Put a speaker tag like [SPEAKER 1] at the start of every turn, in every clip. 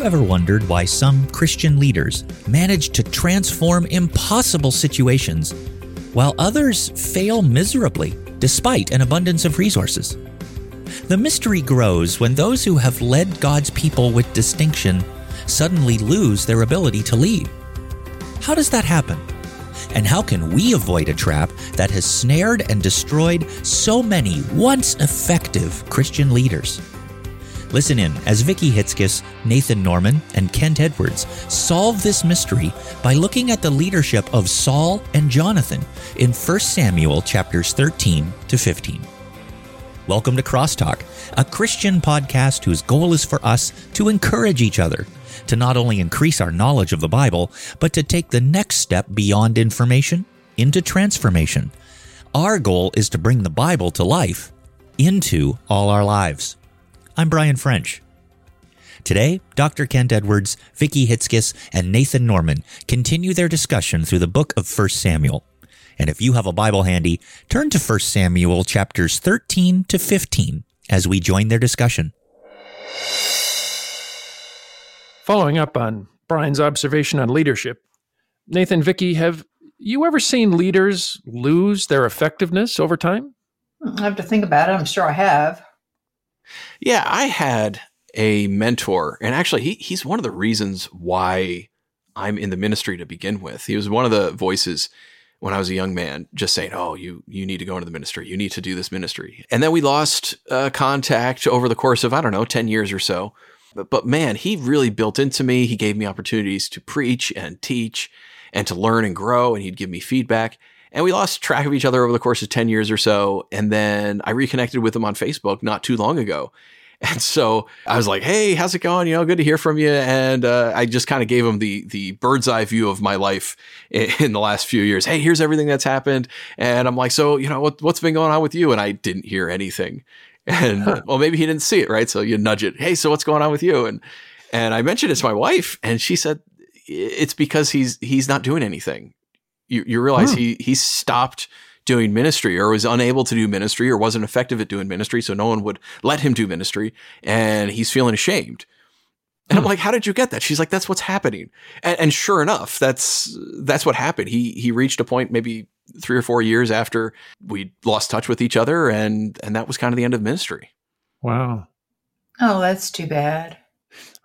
[SPEAKER 1] You ever wondered why some Christian leaders manage to transform impossible situations while others fail miserably despite an abundance of resources? The mystery grows when those who have led God's people with distinction suddenly lose their ability to lead. How does that happen? And how can we avoid a trap that has snared and destroyed so many once effective Christian leaders? Listen in as Vicki Hitzges, Nathan Norman, and Kent Edwards solve this mystery by looking at the leadership of Saul and Jonathan in 1 Samuel chapters 13 to 15. Welcome to Crosstalk, a Christian podcast whose goal is for us to encourage each other to not only increase our knowledge of the Bible, but to take the next step beyond information into transformation. Our goal is to bring the Bible to life into all our lives. I'm Brian French. Today, Dr. Kent Edwards, Vicki Hitzges, and Nathan Norman continue their discussion through the book of 1 Samuel. And if you have a Bible handy, turn to 1 Samuel chapters 13 to 15 as we join their discussion.
[SPEAKER 2] Following up on Brian's observation on leadership, Nathan, Vicki, have you ever seen leaders lose their effectiveness over time?
[SPEAKER 3] I have to think about it. I'm sure I have.
[SPEAKER 4] Yeah, I had a mentor, and actually, he, he's one of the reasons why I'm in the ministry to begin with. He was one of the voices when I was a young man, just saying, "Oh, you you need to go into the ministry. You need to do this ministry." And then we lost uh, contact over the course of I don't know ten years or so. But, but man, he really built into me. He gave me opportunities to preach and teach and to learn and grow, and he'd give me feedback. And we lost track of each other over the course of 10 years or so. And then I reconnected with him on Facebook not too long ago. And so I was like, "Hey, how's it going? You know, good to hear from you." And uh, I just kind of gave him the the bird's eye view of my life in, in, the last few years. Hey, here's everything that's happened, and I'm like, "So, you know, what, what's been going on with you?" And I didn't hear anything. And huh. well, maybe he didn't see it, right? So you nudge it. Hey, so what's going on with you? And and I mentioned it's my wife, and she said, "It's because he's he's not doing anything." You you realize huh. he he stopped doing ministry or was unable to do ministry or wasn't effective at doing ministry. So no one would let him do ministry. And he's feeling ashamed. And I'm hmm. like, how did you get that? She's like, that's what's happening. And, and, sure enough, that's, that's what happened. He, he reached a point maybe three or four years after we lost touch with each other. And, and that was kind of the end of ministry.
[SPEAKER 2] Wow.
[SPEAKER 3] Oh, that's too bad.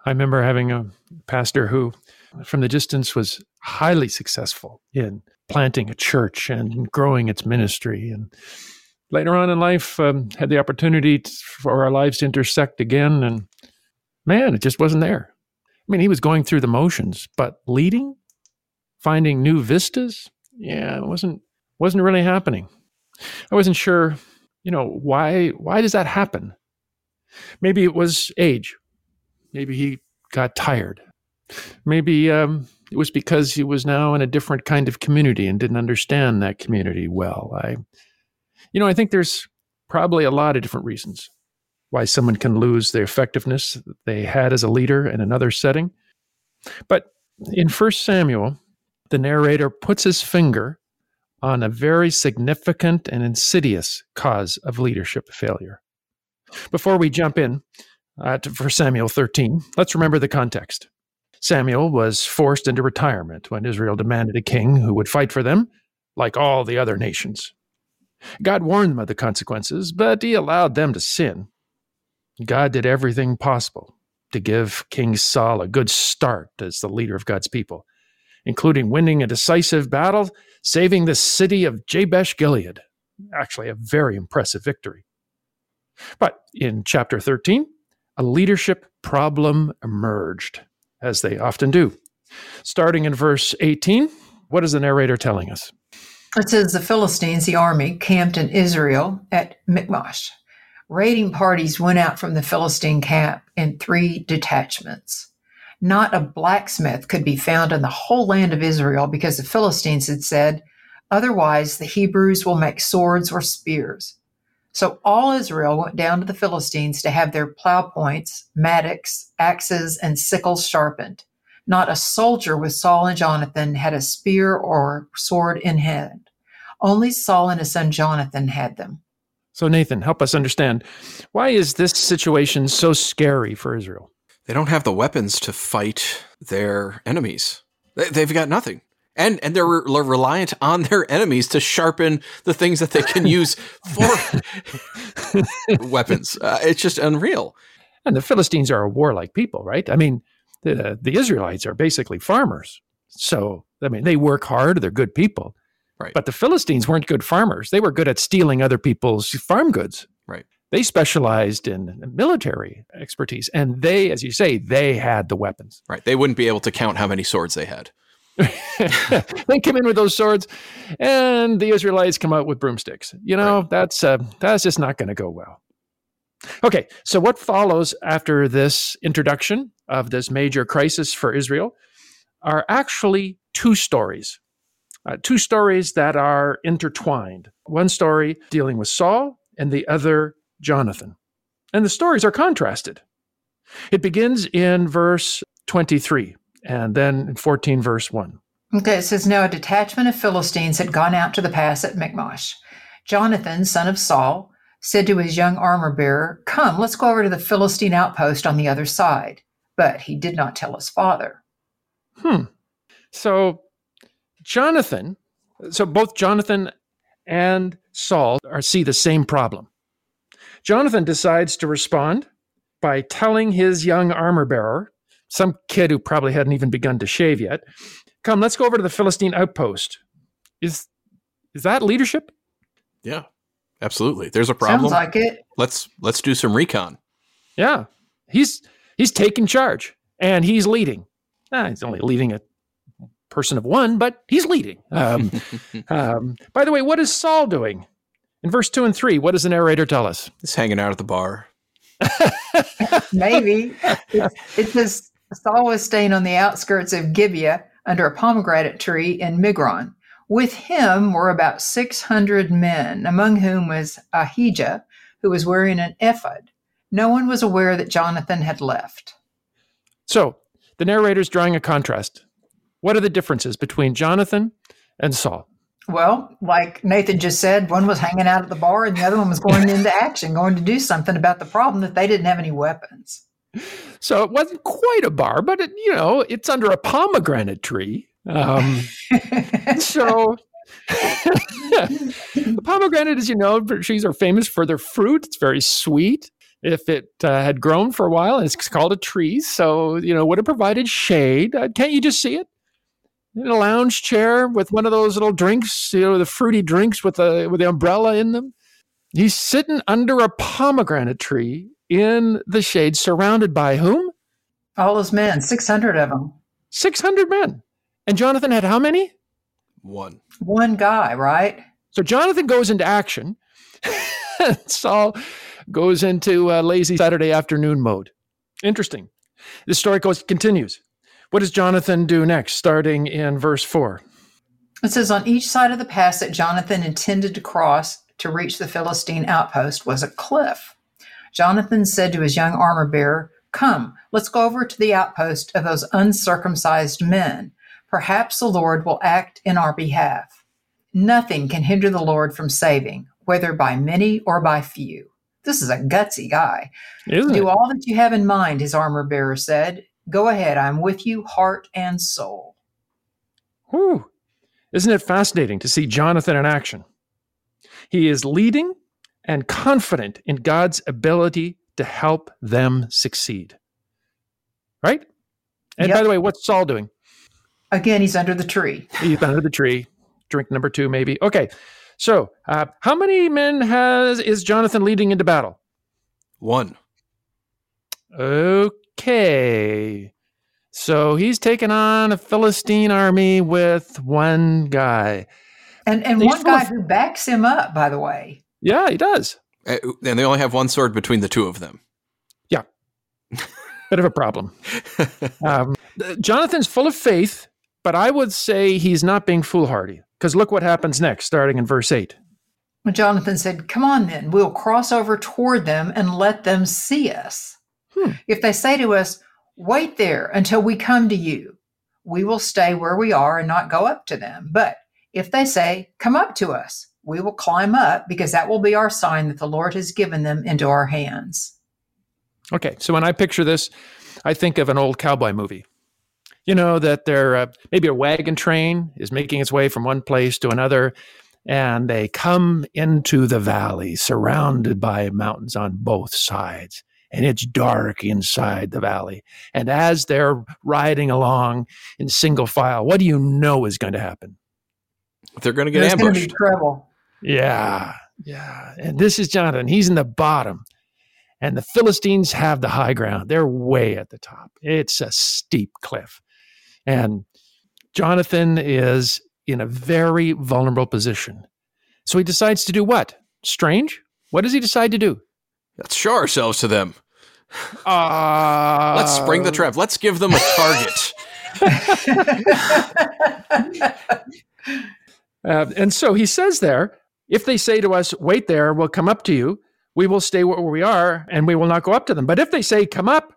[SPEAKER 2] I remember having a pastor who from the distance was highly successful in planting a church and growing its ministry. And later on in life, um, had the opportunity to, for our lives to intersect again. And man, it just wasn't there. I mean, he was going through the motions, but leading, finding new vistas, yeah, it wasn't wasn't really happening. I wasn't sure, you know, why why does that happen? Maybe it was age. Maybe he got tired. Maybe um, it was because he was now in a different kind of community and didn't understand that community well. I, you know, I think there's probably a lot of different reasons why someone can lose the effectiveness they had as a leader in another setting. But in 1 Samuel, the narrator puts his finger on a very significant and insidious cause of leadership failure. Before we jump in uh, to 1 Samuel 13, let's remember the context. Samuel was forced into retirement when Israel demanded a king who would fight for them, like all the other nations. God warned them of the consequences, but he allowed them to sin. God did everything possible to give King Saul a good start as the leader of God's people, including winning a decisive battle, saving the city of Jabesh Gilead. Actually, a very impressive victory. But in chapter 13, a leadership problem emerged as they often do. Starting in verse 18, what is the narrator telling us?
[SPEAKER 3] It says the Philistines, the army, camped in Israel at Michmash. Raiding parties went out from the Philistine camp in three detachments. Not a blacksmith could be found in the whole land of Israel because the Philistines had said, Otherwise, the Hebrews will make swords or spears. So all Israel went down to the Philistines to have their plow points, mattocks, axes, and sickles sharpened. Not a soldier with Saul and Jonathan had a spear or sword in hand. Only Saul and his son Jonathan had them.
[SPEAKER 2] So, Nathan, help us understand why is this situation so scary for Israel?
[SPEAKER 4] They don't have the weapons to fight their enemies. They, have got nothing. And, and they're, re- reliant on their enemies to sharpen the things that they can use for weapons. Uh, it's just unreal.
[SPEAKER 2] And the Philistines are a warlike people, right? I mean, the, the Israelites are basically farmers. So, I mean, they work hard, they're good people.
[SPEAKER 4] Right.
[SPEAKER 2] But the Philistines weren't good farmers. They were good at stealing other people's farm goods.
[SPEAKER 4] Right.
[SPEAKER 2] They specialized in military expertise. And they, as you say, they had the weapons.
[SPEAKER 4] Right. They wouldn't be able to count how many swords they had.
[SPEAKER 2] they come in with those swords, and the Israelites come out with broomsticks. You know, right. that's uh, that's just not going to go well. Okay, so what follows after this introduction of this major crisis for Israel are actually two stories uh, two stories that are intertwined. One story dealing with Saul and the other Jonathan. And the stories are contrasted. It begins in verse 23 and then 14, verse 1.
[SPEAKER 3] Okay, it says Now a detachment of Philistines had gone out to the pass at Michmash. Jonathan, son of Saul, said to his young armor bearer, Come, let's go over to the Philistine outpost on the other side. But he did not tell his father.
[SPEAKER 2] Hmm. So Jonathan, so both Jonathan and Saul are, see the same problem. Jonathan decides to respond by telling his young armor bearer, some kid who probably hadn't even begun to shave yet, "Come, let's go over to the Philistine outpost." Is is that leadership?
[SPEAKER 4] Yeah, absolutely. There's a problem.
[SPEAKER 3] Sounds like it.
[SPEAKER 4] Let's let's do some recon.
[SPEAKER 2] Yeah, he's he's taking charge and he's leading. Ah, he's only leading a person of one, but he's leading. Um, um, by the way, what is Saul doing? In verse 2 and 3, what does the narrator tell us?
[SPEAKER 4] He's hanging out at the bar.
[SPEAKER 3] Maybe. It, says Saul was staying on the outskirts of Gibeah under a pomegranate tree in Migron. With him were about 600 men, among whom was Ahijah, who was wearing an ephod. No one was aware that Jonathan had left.
[SPEAKER 2] So the narrator is drawing a contrast. What are the differences between Jonathan and Saul?
[SPEAKER 3] Well, like Nathan just said, one was hanging out at the bar and the other one was going into action, going to do something about the problem that they didn't have any weapons.
[SPEAKER 2] So it wasn't quite a bar, but it, you know, it's under a pomegranate tree. Um, so the pomegranate, as you know, trees are famous for their fruit. It's very sweet. If it uh, had grown for a while, and it's called a tree. So you know, would have provided shade. Uh, can't you just see it? in a lounge chair with one of those little drinks, you know, the fruity drinks with the with the umbrella in them. He's sitting under a pomegranate tree in the shade, surrounded by whom?
[SPEAKER 3] All those men, six hundred of them.
[SPEAKER 2] Six hundred men. And Jonathan had how many?
[SPEAKER 4] One.
[SPEAKER 3] One guy, right?
[SPEAKER 2] So Jonathan goes into action. Saul goes into uh, lazy Saturday afternoon mode. Interesting. This story goes continues. What does Jonathan do next, starting in verse 4?
[SPEAKER 3] It says, On each side of the pass that Jonathan intended to cross to reach the Philistine outpost was a cliff. Jonathan said to his young armor bearer, Come, let's go over to the outpost of those uncircumcised men. Perhaps the Lord will act in our behalf. Nothing can hinder the Lord from saving, whether by many or by few. This is a gutsy guy.
[SPEAKER 2] Isn't
[SPEAKER 3] Do
[SPEAKER 2] it?
[SPEAKER 3] all that you have in mind, his armor bearer said. Go ahead. I'm with you, heart and soul.
[SPEAKER 2] Whew. Isn't it fascinating to see Jonathan in action? He is leading and confident in God's ability to help them succeed. Right? And
[SPEAKER 3] Yep.
[SPEAKER 2] by the way, what's Saul doing?
[SPEAKER 3] Again, he's under the tree.
[SPEAKER 2] He's under the tree. Drink number two, maybe. Okay. So, uh, how many men has is Jonathan leading into battle?
[SPEAKER 4] One.
[SPEAKER 2] Okay. So he's taking on a Philistine army with one guy.
[SPEAKER 3] And and
[SPEAKER 2] He's
[SPEAKER 3] one guy
[SPEAKER 2] of-
[SPEAKER 3] who backs him up, by the way.
[SPEAKER 2] Yeah, he does.
[SPEAKER 4] Uh, And they only have one sword between the two of them. Yeah.
[SPEAKER 2] Bit of a problem. Um, Jonathan's full of faith, but I would say he's not being foolhardy. Because look what happens next, starting in verse 8.
[SPEAKER 3] Jonathan said, Come on then, we'll cross over toward them and let them see us.
[SPEAKER 2] Hmm.
[SPEAKER 3] If they say to us, Wait there until we come to you, we will stay where we are and not go up to them. But if they say, Come up to us, we will climb up because that will be our sign that the Lord has given them into our hands.
[SPEAKER 2] Okay, so when I picture this, I think of an old cowboy movie. You know that there uh, maybe a wagon train is making its way from one place to another, and they come into the valley surrounded by mountains on both sides and it's dark inside the valley. And as they're riding along in single file, what do you know is going to happen?
[SPEAKER 4] They're going to get
[SPEAKER 3] There's going to
[SPEAKER 4] ambushed.
[SPEAKER 3] be trouble.
[SPEAKER 2] Yeah, yeah. And this is Jonathan. He's in the bottom. And the Philistines have the high ground. They're way at the top. It's a steep cliff. And Jonathan is in a very vulnerable position. So he decides to do what? Strange? What does he decide to do?
[SPEAKER 4] Let's show ourselves to them.
[SPEAKER 2] Uh,
[SPEAKER 4] Let's spring the trap. Let's give them a target.
[SPEAKER 2] Uh, and so he says there, if they say to us, wait there, we'll come up to you, we will stay where we are and we will not go up to them. But if they say, come up,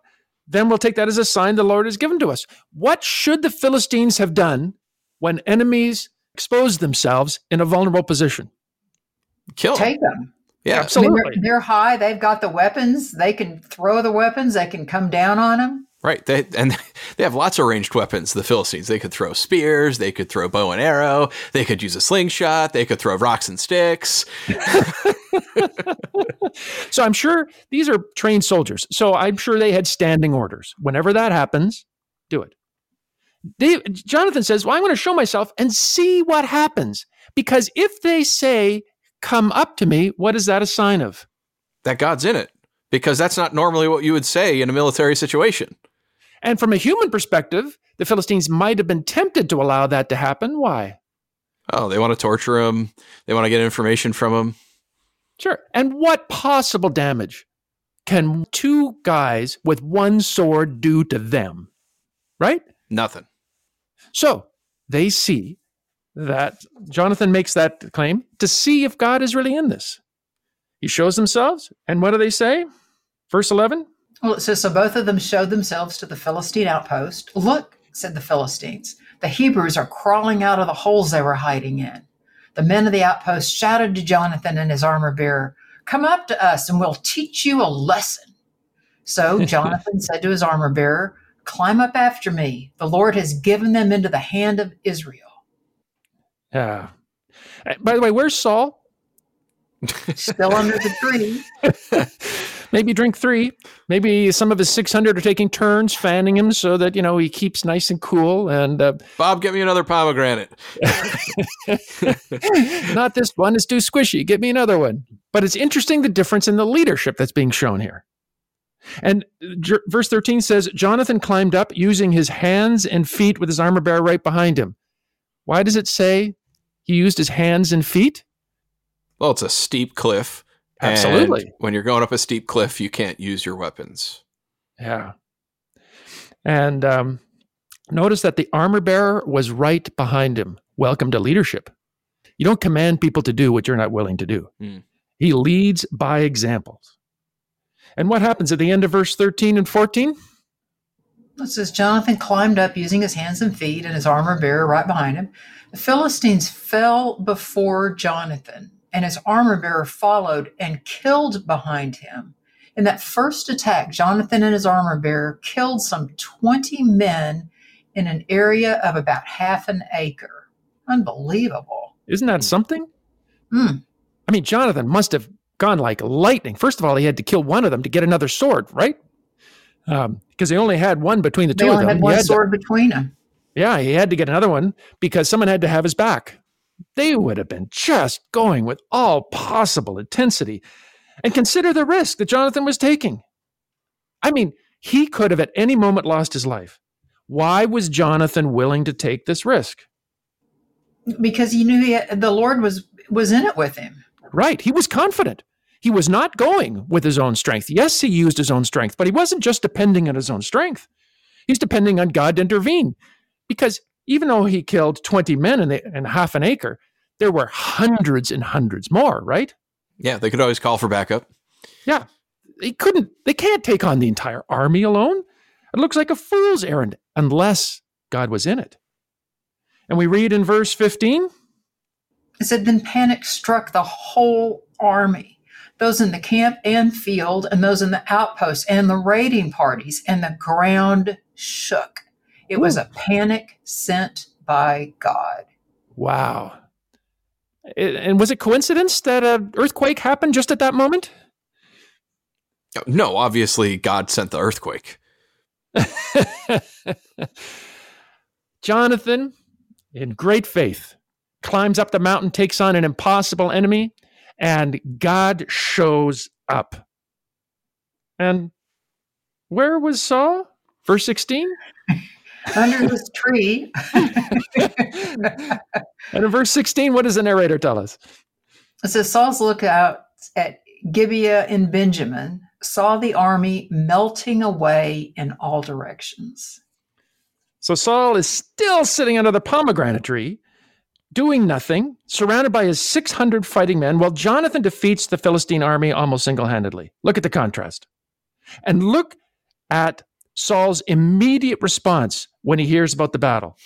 [SPEAKER 2] then we'll take that as a sign the Lord has given to us. What should the Philistines have done when enemies expose themselves in a vulnerable position?
[SPEAKER 4] Kill them.
[SPEAKER 3] Take them.
[SPEAKER 4] Yeah.
[SPEAKER 3] I mean,
[SPEAKER 2] Absolutely.
[SPEAKER 3] they're, they're high. They've got the weapons. They can throw the weapons. They can come down on them.
[SPEAKER 4] Right. They and they have lots of ranged weapons, the Philistines. They could throw spears, they could throw bow and arrow, they could use a slingshot, they could throw rocks and sticks.
[SPEAKER 2] So I'm sure these are trained soldiers. So I'm sure they had standing orders. Whenever that happens, do it. Dave, Jonathan says, Well, I'm going to show myself and see what happens. Because if they say, Come up to me, what is that a sign of?
[SPEAKER 4] That God's in it. Because that's not normally what you would say in a military situation.
[SPEAKER 2] And from a human perspective, the Philistines might have been tempted to allow that to happen. Why?
[SPEAKER 4] Oh, they want to torture him. They want to get information from him.
[SPEAKER 2] Sure. And what possible damage can two guys with one sword do to them? Right?
[SPEAKER 4] Nothing.
[SPEAKER 2] So they see that Jonathan makes that claim to see if God is really in this. He shows themselves, and what do they say? Verse 11
[SPEAKER 3] Well, it says, so both of them showed themselves to the Philistine outpost. Look, said the Philistines, the Hebrews are crawling out of the holes they were hiding in. The men of the outpost shouted to Jonathan and his armor bearer, Come up to us and we'll teach you a lesson. So Jonathan said to his armor bearer, Climb up after me. The Lord has given them into the hand of Israel.
[SPEAKER 2] Yeah. Uh, By the way, where's Saul?
[SPEAKER 3] Still under the tree.
[SPEAKER 2] Maybe drink three. Maybe some of his 600 are taking turns fanning him so that, you know, he keeps nice and cool. And uh,
[SPEAKER 4] Bob, get me another pomegranate.
[SPEAKER 2] not this one, it's too squishy. Get me another one. But it's interesting the difference in the leadership that's being shown here. And j- verse 13 says Jonathan climbed up using his hands and feet with his armor bearer right behind him. Why does it say he used his hands and feet?
[SPEAKER 4] Well, it's a steep cliff. And
[SPEAKER 2] Absolutely.
[SPEAKER 4] when you're going up a steep cliff, you can't use your weapons.
[SPEAKER 2] Yeah. And um, notice that the armor bearer was right behind him. Welcome to leadership. You don't command people to do what you're not willing to do.
[SPEAKER 4] Hmm.
[SPEAKER 2] He leads by examples. And what happens at the end of verse 13 and 14?
[SPEAKER 3] It says Jonathan climbed up using his hands and feet and his armor bearer right behind him. The Philistines fell before Jonathan, and his armor bearer followed and killed behind him. In that first attack, Jonathan and his armor bearer killed some 20 men in an area of about half an acre. Unbelievable.
[SPEAKER 2] Isn't that something?
[SPEAKER 3] Hmm.
[SPEAKER 2] I mean, Jonathan must have gone like lightning. First of all, he had to kill one of them to get another sword, right? Because he only had one between the
[SPEAKER 3] They
[SPEAKER 2] two of
[SPEAKER 3] only
[SPEAKER 2] them.
[SPEAKER 3] had
[SPEAKER 2] He
[SPEAKER 3] one
[SPEAKER 2] had to-
[SPEAKER 3] sword between them.
[SPEAKER 2] Yeah, he had to get another one because someone had to have his back. They would have been just going with all possible intensity. And consider the risk that Jonathan was taking. I mean, he could have at any moment lost his life. Why was Jonathan willing to take this risk?
[SPEAKER 3] Because he knew he had, the Lord was was in it with him.
[SPEAKER 2] Right. He was confident. He was not going with his own strength. Yes, he used his own strength, but he wasn't just depending on his own strength. He's depending on God to intervene. Because even though he killed 20 men in, the, in half an acre, there were hundreds and hundreds more, right?
[SPEAKER 4] Yeah, they could always call for backup.
[SPEAKER 2] Yeah. They couldn't, they can't take on the entire army alone. It looks like a fool's errand unless God was in it. And we read in verse 15
[SPEAKER 3] It said, then panic struck the whole army. those in the camp and field, and those in the outposts and the raiding parties, and the ground shook. It was a panic sent by God.
[SPEAKER 2] Wow. It, and was it coincidence that an earthquake happened just at that moment?
[SPEAKER 4] No, obviously God sent the earthquake.
[SPEAKER 2] Jonathan, in great faith, climbs up the mountain, takes on an impossible enemy, and God shows up. And where was Saul? Verse 16?
[SPEAKER 3] Under this tree.
[SPEAKER 2] and in verse 16, what does the narrator tell us?
[SPEAKER 3] It says Saul's lookout at Gibeah in Benjamin saw the army melting away in all directions.
[SPEAKER 2] So Saul is still sitting under the pomegranate tree, doing nothing, surrounded by his 600 fighting men, while Jonathan defeats the Philistine army almost single handedly. Look at the contrast. And look at Saul's immediate response when he hears about the battle.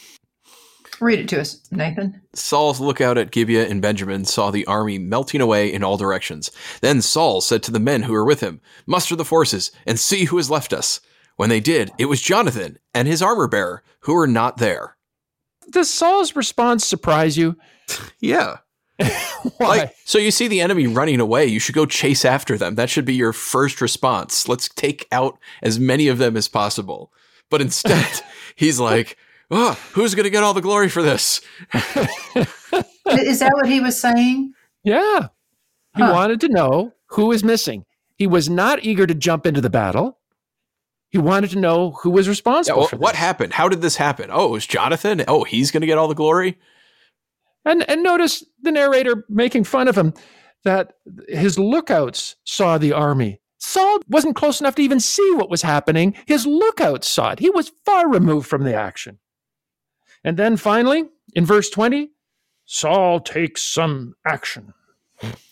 [SPEAKER 3] Read it to us, Nathan.
[SPEAKER 4] Saul's lookout at Gibeah and Benjamin saw the army melting away in all directions. Then Saul said to the men who were with him, Muster the forces and see who has left us. When they did, it was Jonathan and his armor bearer who were not there.
[SPEAKER 2] Does Saul's response surprise you?
[SPEAKER 4] Yeah.
[SPEAKER 2] Why?
[SPEAKER 4] Like, so you see the enemy running away, you should go chase after them. That should be your first response. Let's take out as many of them as possible. But instead, he's like, oh, who's going to get all the glory for this?
[SPEAKER 3] Is that what he was saying?
[SPEAKER 2] Yeah. He
[SPEAKER 3] Huh.
[SPEAKER 2] wanted to know who was missing. He was not eager to jump into the battle. He wanted to know who was
[SPEAKER 4] Yeah,
[SPEAKER 2] responsible
[SPEAKER 4] wh-
[SPEAKER 2] for
[SPEAKER 4] what happened? How did this happen? Oh, it was Jonathan. Oh, he's going to get all the glory.
[SPEAKER 2] And and notice the narrator making fun of him that his lookouts saw the army. Saul wasn't close enough to even see what was happening. His lookouts saw it. He was far removed from the action. And then finally, in verse 20, Saul takes some action.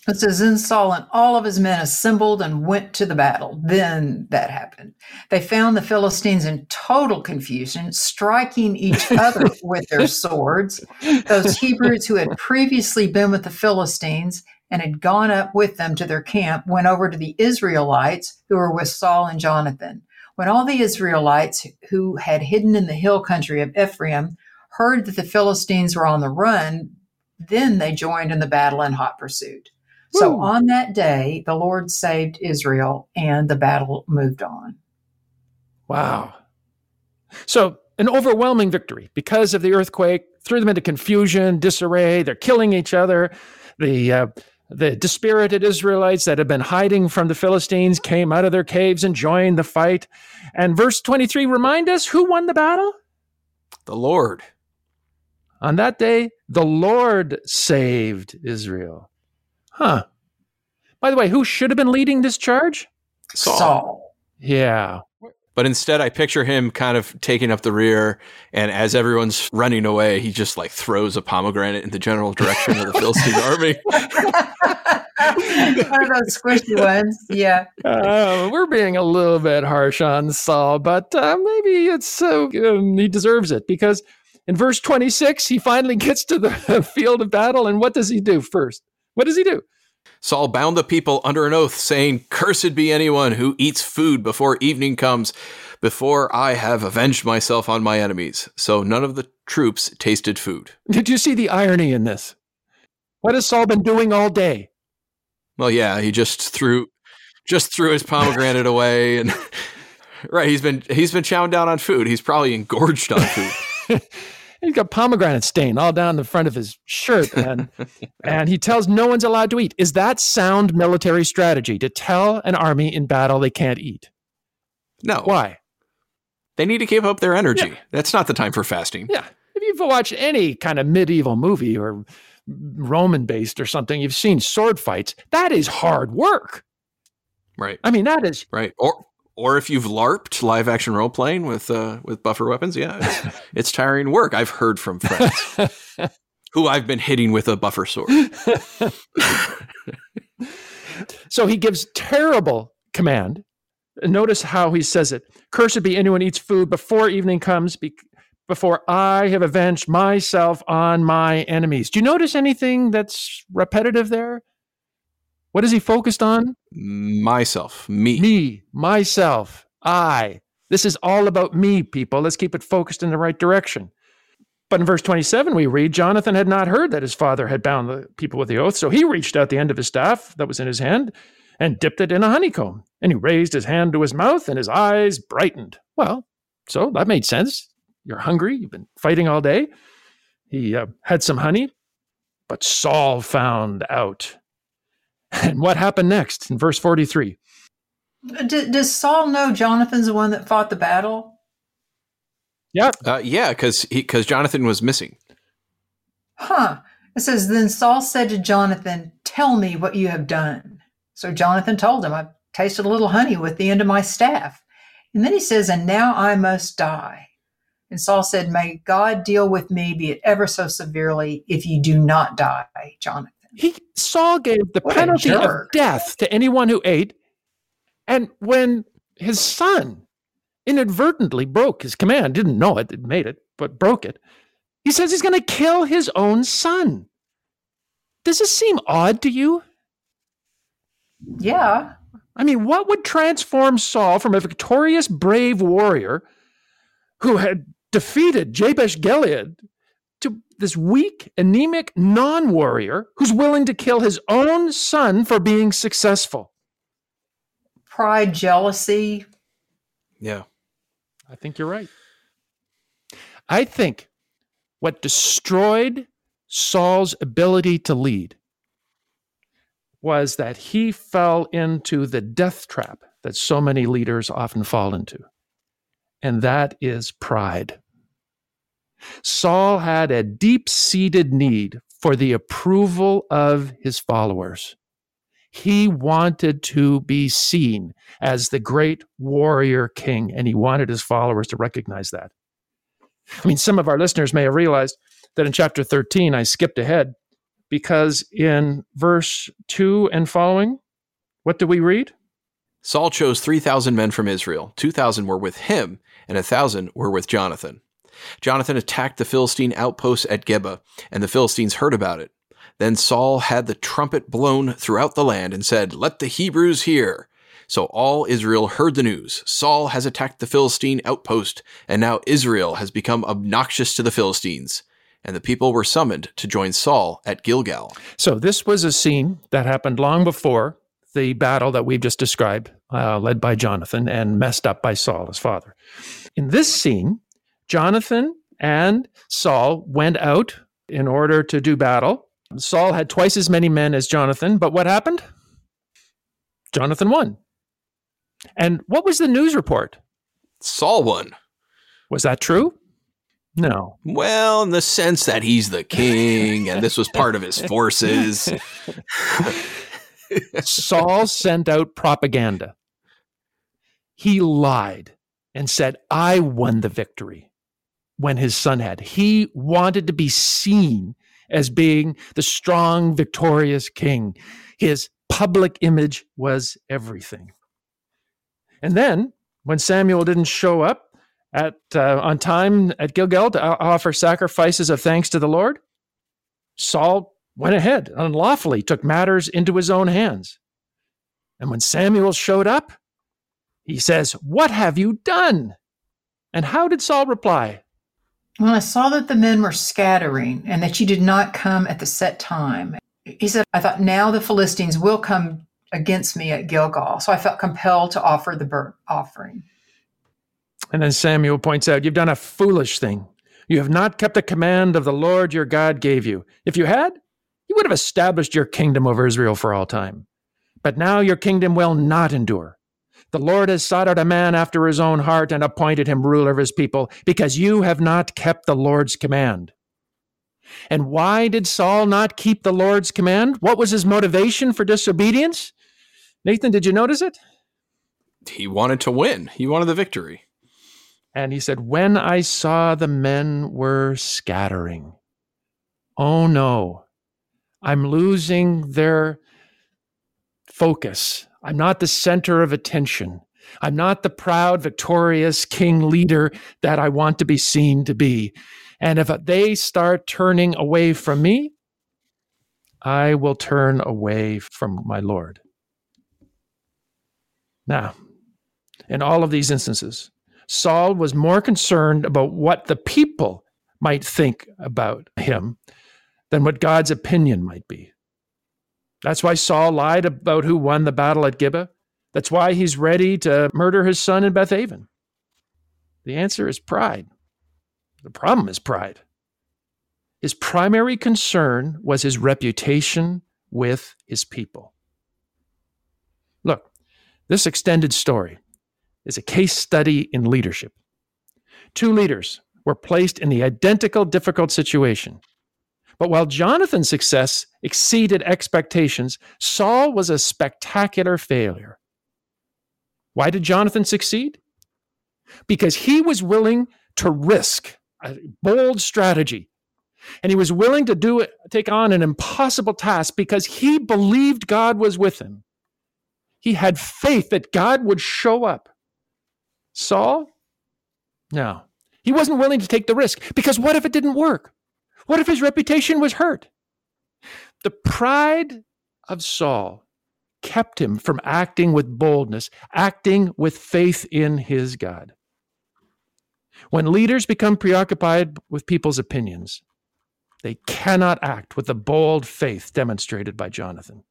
[SPEAKER 3] It says, Then Saul and all of his men assembled and went to the battle. Then that happened. They found the Philistines in total confusion, striking each other with their swords. Those Hebrews who had previously been with the Philistines and had gone up with them to their camp went over to the Israelites who were with Saul and Jonathan. When all the Israelites who had hidden in the hill country of Ephraim heard that the Philistines were on the run, then they joined in the battle in hot pursuit. So
[SPEAKER 2] Woo.
[SPEAKER 3] on that day, the Lord saved Israel and the battle moved on.
[SPEAKER 2] Wow. So, an overwhelming victory because of the earthquake threw them into confusion, disarray. They're killing each other. The uh, the dispirited Israelites that had been hiding from the Philistines came out of their caves and joined the fight. And verse 23 remind us who won the battle?
[SPEAKER 4] The Lord.
[SPEAKER 2] On that day, the Lord saved Israel. Huh. By the way, who should have been leading this charge?
[SPEAKER 4] Saul.
[SPEAKER 3] Saul.
[SPEAKER 2] Yeah.
[SPEAKER 4] But instead, I picture him kind of taking up the rear, and as everyone's running away, he just like throws a pomegranate in the general direction of the Philistine army.
[SPEAKER 3] One of those squishy ones. Yeah.
[SPEAKER 2] Uh, we're being a little bit harsh on Saul, but uh, maybe it's so um, he deserves it because in verse 26, he finally gets to the field of battle. And what does he do first? What does he do?
[SPEAKER 4] Saul bound the people under an oath, saying, Cursed be anyone who eats food before evening comes, before I have avenged myself on my enemies. So none of the troops tasted food.
[SPEAKER 2] Did you see the irony in this? What has Saul been doing all day?
[SPEAKER 4] Well, yeah, he just threw just threw his pomegranate away and right, he's been he's been chowing down on food. He's probably engorged on food.
[SPEAKER 2] He's got pomegranate stain all down the front of his shirt, and and he tells no one's allowed to eat. Is that sound military strategy to tell an army in battle they can't eat?
[SPEAKER 4] No.
[SPEAKER 2] Why?
[SPEAKER 4] They need to keep up their energy. That's not the time for fasting.
[SPEAKER 2] Yeah. If you've watched any kind of medieval movie or Roman based or something, you've seen sword fights. That is hard work.
[SPEAKER 4] Right.
[SPEAKER 2] I mean, that is
[SPEAKER 4] Right. Or or if you've LARPed live action role playing with uh, with buffer weapons, yeah, it's, it's tiring work. I've heard from friends who I've been hitting with a buffer sword.
[SPEAKER 2] so he gives terrible command. Notice how he says it. Cursed be anyone eats food before evening comes, be- before I have avenged myself on my enemies. Do you notice anything that's repetitive there? What is he focused on?
[SPEAKER 4] Myself, me.
[SPEAKER 2] Me, myself, I. This is all about me, people. Let's keep it focused in the right direction. But in verse 27, we read Jonathan had not heard that his father had bound the people with the oath. So he reached out the end of his staff that was in his hand and dipped it in a honeycomb. And he raised his hand to his mouth and his eyes brightened. Well, so that made sense. You're hungry. You've been fighting all day. He uh, had some honey, but Saul found out. And what happened next in verse 43?
[SPEAKER 3] D- does Saul know Jonathan's the one that fought the battle?
[SPEAKER 2] Yeah.
[SPEAKER 4] Uh, yeah, because because Jonathan was missing.
[SPEAKER 3] Huh. It says, Then Saul said to Jonathan, Tell me what you have done. So Jonathan told him, I've tasted a little honey with the end of my staff. And then he says, And now I must die. And Saul said, May God deal with me, be it ever so severely, if you do not die, Jonathan.
[SPEAKER 2] He Saul gave the
[SPEAKER 3] What
[SPEAKER 2] penalty of death to anyone who ate. And when his son inadvertently broke his command, didn't know it, it made it, but broke it, he says he's going to kill his own son. Does this seem odd to you?
[SPEAKER 3] Yeah.
[SPEAKER 2] I mean, what would transform Saul from a victorious, brave warrior who had defeated Jabesh Gilead this weak, anemic non warrior who's willing to kill his own son for being successful?
[SPEAKER 3] Pride, jealousy.
[SPEAKER 4] Yeah.
[SPEAKER 2] I think you're right. I think what destroyed Saul's ability to lead was that he fell into the death trap that so many leaders often fall into, and that is pride. Saul had a deep seated need for the approval of his followers. He wanted to be seen as the great warrior king, and he wanted his followers to recognize that. I mean, some of our listeners may have realized that in chapter 13, I skipped ahead because in verse 2 and following, what do we read?
[SPEAKER 4] Saul chose 3,000 men from Israel. 2,000 were with him, and a 1,000 were with Jonathan. Jonathan attacked the Philistine outposts at Geba, and the Philistines heard about it. Then Saul had the trumpet blown throughout the land and said, Let the Hebrews hear. So all Israel heard the news. Saul has attacked the Philistine outpost, and now Israel has become obnoxious to the Philistines. And the people were summoned to join Saul at Gilgal.
[SPEAKER 2] So, this was a scene that happened long before the battle that we've just described, uh, led by Jonathan and messed up by Saul, his father. In this scene, Jonathan and Saul went out in order to do battle. Saul had twice as many men as Jonathan, but what happened? Jonathan won. And what was the news report?
[SPEAKER 4] Saul won.
[SPEAKER 2] Was that true? No.
[SPEAKER 4] Well, in the sense that he's the king and this was part of his forces.
[SPEAKER 2] Saul sent out propaganda. He lied and said, I won the victory when his son had. He wanted to be seen as being the strong, victorious king. His public image was everything. And then, when Samuel didn't show up at uh, on time at Gilgal to offer sacrifices of thanks to the Lord, Saul went ahead unlawfully, took matters into his own hands. And when Samuel showed up, he says, What have you done? And how did Saul reply?
[SPEAKER 3] When I saw that the men were scattering and that you did not come at the set time, he said, I thought now the Philistines will come against me at Gilgal. So I felt compelled to offer the burnt offering.
[SPEAKER 2] And then Samuel points out, You've done a foolish thing. You have not kept the command of the Lord your God gave you. If you had, you would have established your kingdom over Israel for all time. But now your kingdom will not endure. The Lord has sought out a man after his own heart and appointed him ruler of his people, because you have not kept the Lord's command. And why did Saul not keep the Lord's command? What was his motivation for disobedience? Nathan, did you notice it?
[SPEAKER 4] he wanted to win, he wanted the victory.
[SPEAKER 2] And he said, When I saw the men were scattering, oh no, I'm losing their focus. I'm not the center of attention. I'm not the proud, victorious king leader that I want to be seen to be. And if they start turning away from me, I will turn away from my Lord. Now, in all of these instances, Saul was more concerned about what the people might think about him than what God's opinion might be. That's why Saul lied about who won the battle at Gibeah. That's why he's ready to murder his son in Bethaven. The answer is pride. The problem is pride. His primary concern was his reputation with his people. Look, this extended story is a case study in leadership. Two leaders were placed in the identical difficult situation. But while Jonathan's success exceeded expectations, Saul was a spectacular failure. Why did Jonathan succeed? Because he was willing to risk a bold strategy. And he was willing to do it, take on an impossible task because he believed God was with him. He had faith that God would show up. Saul? No. He wasn't willing to take the risk because what if it didn't work? What if his reputation was hurt? The pride of Saul kept him from acting with boldness, acting with faith in his God. When leaders become preoccupied with people's opinions, they cannot act with the bold faith demonstrated by Jonathan.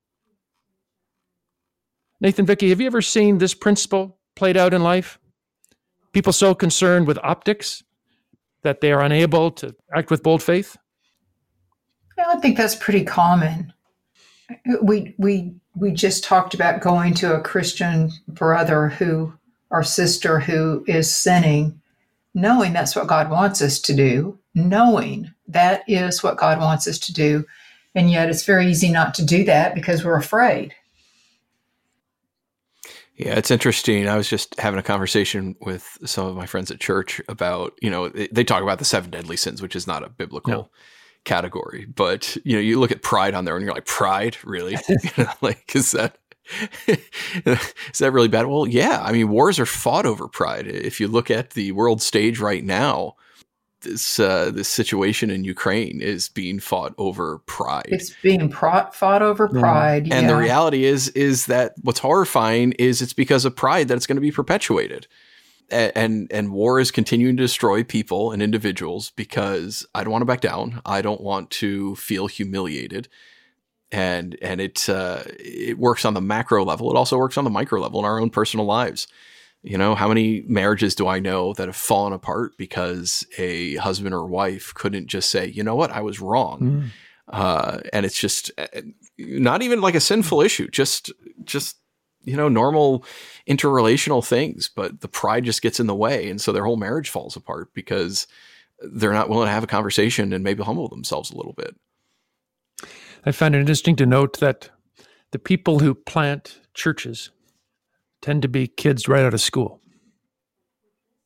[SPEAKER 2] Nathan Vicki, have you ever seen this principle played out in life? People so concerned with optics that they are unable to act with bold faith?
[SPEAKER 3] I think that's pretty common. We we we just talked about going to a Christian brother who or sister who is sinning, knowing that's what God wants us to do, knowing that is what God wants us to do. And yet it's very easy not to do that because we're afraid.
[SPEAKER 4] Yeah, it's interesting. I was just having a conversation with some of my friends at church about, you know, they talk about the seven deadly sins, which is not a biblical no. Category, but you know, you look at pride on there and you're like, pride, really? like, is that is that really bad? Well, yeah. I mean, wars are fought over pride. If you look at the world stage right now, this uh, this situation in Ukraine is being fought over pride.
[SPEAKER 3] It's being pro- fought over pride,
[SPEAKER 4] yeah. and the reality is is that what's horrifying is it's because of pride that it's going to be perpetuated, and, and war is continuing to destroy people and individuals because I don't want to back down. I don't want to feel humiliated, and and it uh, it works on the macro level. It also works on the micro level in our own personal lives. You know, how many marriages do I know that have fallen apart because a husband or wife couldn't just say, you know what, I was wrong. Mm. Uh, and it's just uh, not even like a sinful issue, just, just, you know, normal interrelational things, but the pride just gets in the way. And so their whole marriage falls apart because they're not willing to have a conversation and maybe humble themselves a little bit.
[SPEAKER 2] I find it interesting to note that the people who plant churches tend to be kids right out of school.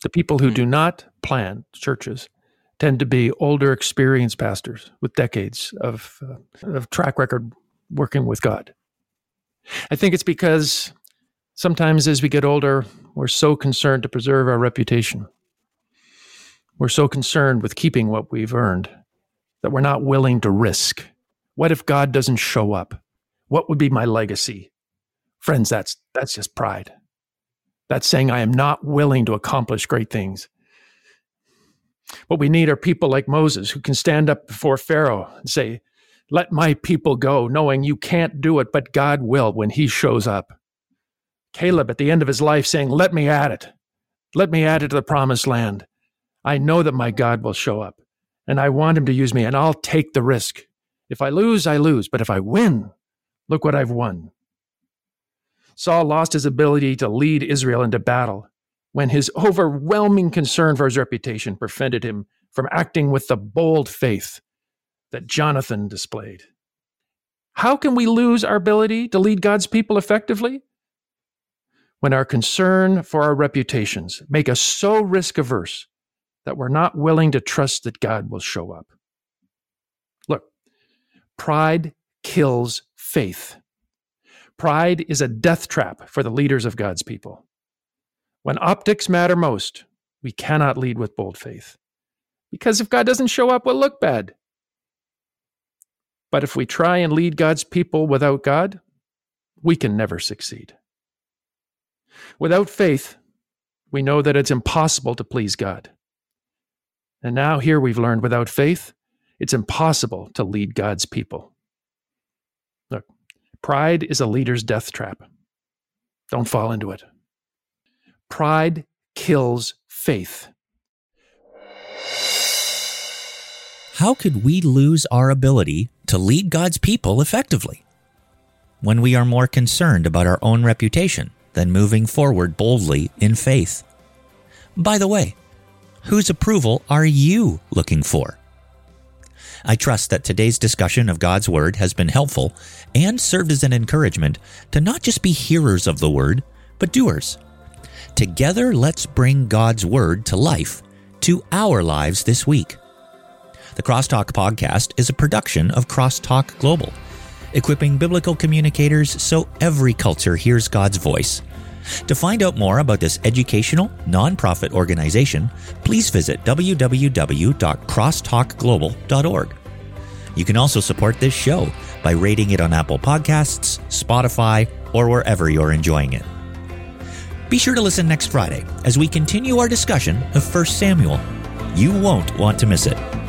[SPEAKER 2] The people who do not plant churches tend to be older, experienced pastors with decades of, uh, of track record working with God. I think it's because sometimes as we get older, we're so concerned to preserve our reputation. We're so concerned with keeping what we've earned that we're not willing to risk. What if God doesn't show up? What would be my legacy? Friends, that's that's just pride. That's saying I am not willing to accomplish great things. What we need are people like Moses who can stand up before Pharaoh and say, Let my people go, knowing you can't do it, but God will when he shows up. Caleb at the end of his life saying, Let me at it. Let me add it to the promised land. I know that my God will show up, and I want him to use me, and I'll take the risk. If I lose, I lose, but if I win, look what I've won. Saul lost his ability to lead Israel into battle when his overwhelming concern for his reputation prevented him from acting with the bold faith that Jonathan displayed. How can we lose our ability to lead God's people effectively? When our concern for our reputations make us so risk averse that we're not willing to trust that God will show up. Look, pride kills faith. Pride is a death trap for the leaders of God's people. When optics matter most, we cannot lead with bold faith. Because if God doesn't show up, we'll look bad. But if we try and lead God's people without God, we can never succeed. Without faith, we know that it's impossible to please God. And now, here we've learned without faith, it's impossible to lead God's people. Look, pride is a leader's death trap. Don't fall into it. Pride kills faith.
[SPEAKER 1] How could we lose our ability to lead God's people effectively? When we are more concerned about our own reputation than moving forward boldly in faith. By the way, whose approval are you looking for? I trust that today's discussion of God's Word has been helpful and served as an encouragement to not just be hearers of the Word, but doers. Together, let's bring God's Word to life, to our lives this week. The Crosstalk podcast is a production of Crosstalk Global, equipping biblical communicators so every culture hears God's voice. To find out more about this educational, nonprofit organization, please visit www.crosstalkglobal.org. You can also support this show by rating it on Apple Podcasts, Spotify, or wherever you're enjoying it. Be sure to listen next Friday as we continue our discussion of 1 Samuel. You won't want to miss it.